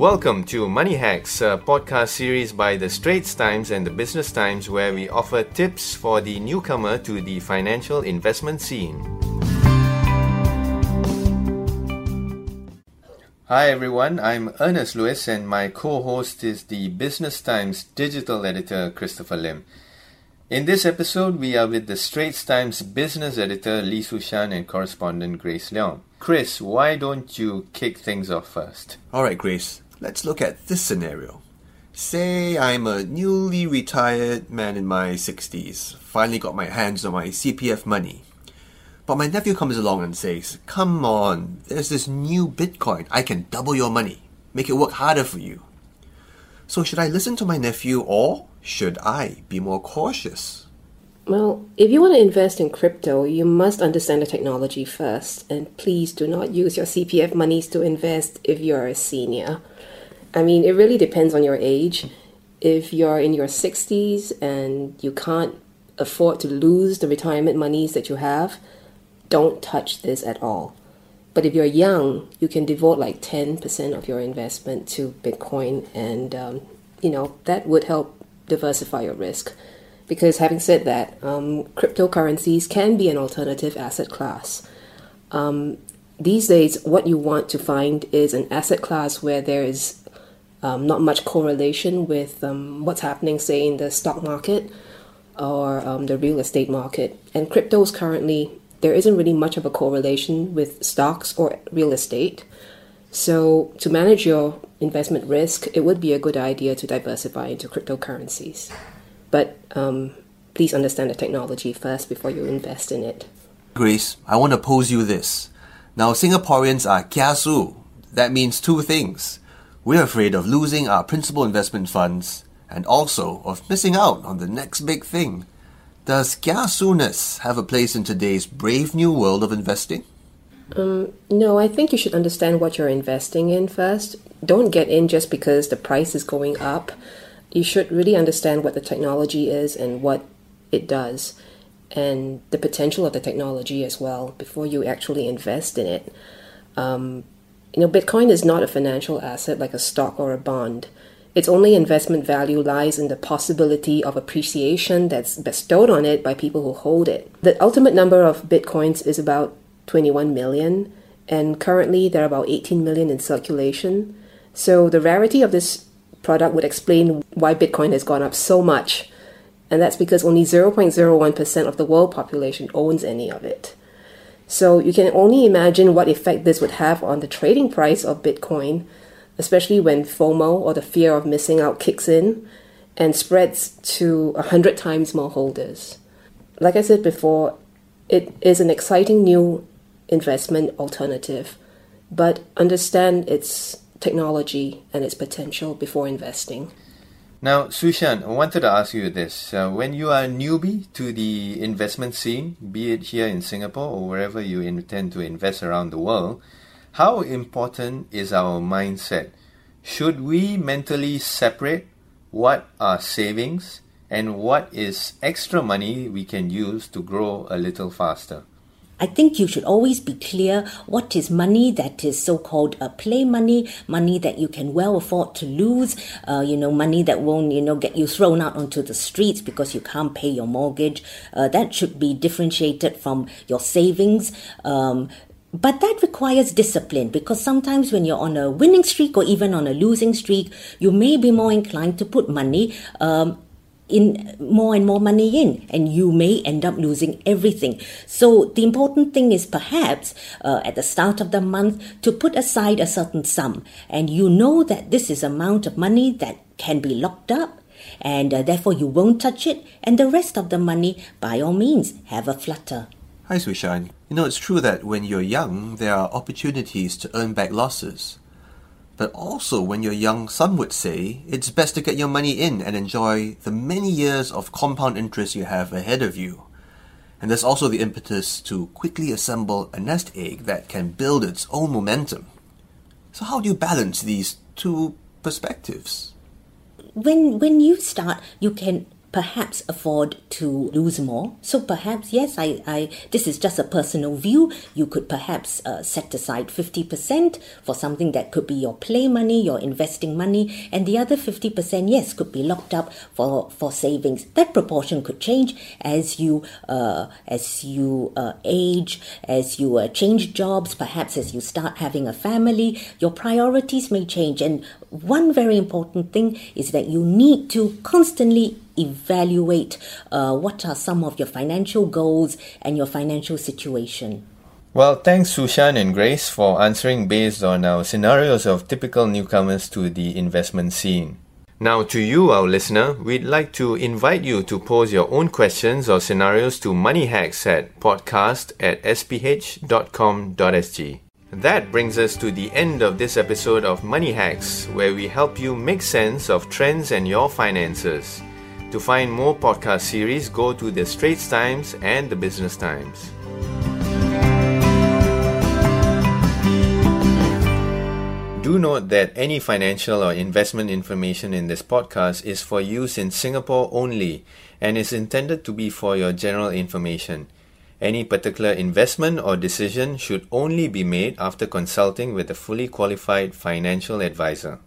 Welcome to Money Hacks, a podcast series by the Straits Times and the Business Times where we offer tips for the newcomer to the financial investment scene. Hi everyone, I'm Ernest Luis and my co-host is the Business Times digital editor Christopher Lim. In this episode, we are with the Straits Times business editor Lee Su Shan and correspondent Grace Leong. Chris, why don't you kick things off first? All right, Grace, let's look at this scenario. Say I'm a newly retired man in my 60s, finally got my hands on my CPF money. But my nephew comes along and says, Come on, there's this new Bitcoin. I can double your money, make it work harder for you. So, should I listen to my nephew or should I be more cautious? Well, if you want to invest in crypto, you must understand the technology first, and please do not use your CPF monies to invest if you're a senior. I mean, it really depends on your age. If you're in your 60s and you can't afford to lose the retirement monies that you have, don't touch this at all. But if you're young, you can devote like 10% of your investment to Bitcoin, and um, you know that would help diversify your risk. Because having said that, um, cryptocurrencies can be an alternative asset class. Um, these days, what you want to find is an asset class where there is um, not much correlation with um, what's happening, say, in the stock market or um, the real estate market. And cryptos currently there isn't really much of a correlation with stocks or real estate. So, to manage your investment risk, it would be a good idea to diversify into cryptocurrencies. But um, please understand the technology first before you invest in it. Grace, I want to pose you this. Now, Singaporeans are kiasu. That means two things. We're afraid of losing our principal investment funds and also of missing out on the next big thing. Does kiasuness have a place in today's brave new world of investing? Um, no, I think you should understand what you're investing in first. Don't get in just because the price is going up. You should really understand what the technology is and what it does, and the potential of the technology as well before you actually invest in it. Um, you know, Bitcoin is not a financial asset like a stock or a bond. Its only investment value lies in the possibility of appreciation that's bestowed on it by people who hold it. The ultimate number of bitcoins is about 21 million, and currently there are about 18 million in circulation. So the rarity of this product would explain why Bitcoin has gone up so much, and that's because only 0.01% of the world population owns any of it. So you can only imagine what effect this would have on the trading price of Bitcoin especially when FOMO or the fear of missing out kicks in and spreads to a hundred times more holders. Like I said before, it is an exciting new investment alternative, but understand its technology and its potential before investing. Now, Su Shan, I wanted to ask you this. Uh, when you are a newbie to the investment scene, be it here in Singapore or wherever you intend to invest around the world, how important is our mindset? Should we mentally separate what are savings and what is extra money we can use to grow a little faster? I think you should always be clear what is money that is so-called a play money, money that you can well afford to lose, uh, you know, money that won't, you know, get you thrown out onto the streets because you can't pay your mortgage. Uh, that should be differentiated from your savings. Um, but that requires discipline because sometimes when you're on a winning streak or even on a losing streak, you may be more inclined to put money um, in more and more money in, and you may end up losing everything. So the important thing is perhaps uh, at the start of the month to put aside a certain sum, and you know that this is amount of money that can be locked up. And uh, therefore, you won't touch it, and the rest of the money, by all means, have a flutter. Hi, Su Shan. You know, it's true that when you're young, there are opportunities to earn back losses. But also, when you're young, some would say it's best to get your money in and enjoy the many years of compound interest you have ahead of you. And there's also the impetus to quickly assemble a nest egg that can build its own momentum. So, how do you balance these two perspectives? When, when you start, you can perhaps afford to lose more. So perhaps, yes, I, I this is just a personal view. You could perhaps uh, set aside 50% for something that could be your play money, your investing money, and the other 50%, yes, could be locked up for, for savings. That proportion could change as you, uh, as you uh, age, as you uh, change jobs, perhaps as you start having a family, your priorities may change. And one very important thing is that you need to constantly evaluate uh, what are some of your financial goals and your financial situation. Well, thanks Su Shan and Grace for answering based on our scenarios of typical newcomers to the investment scene. Now, to you, our listener, we'd like to invite you to pose your own questions or scenarios to Money Hacks at podcast at sph.com.sg. That brings us to the end of this episode of Money Hacks, where we help you make sense of trends and your finances. To find more podcast series, go to the Straits Times and the Business Times. Do note that any financial or investment information in this podcast is for use in Singapore only and is intended to be for your general information. Any particular investment or decision should only be made after consulting with a fully qualified financial advisor.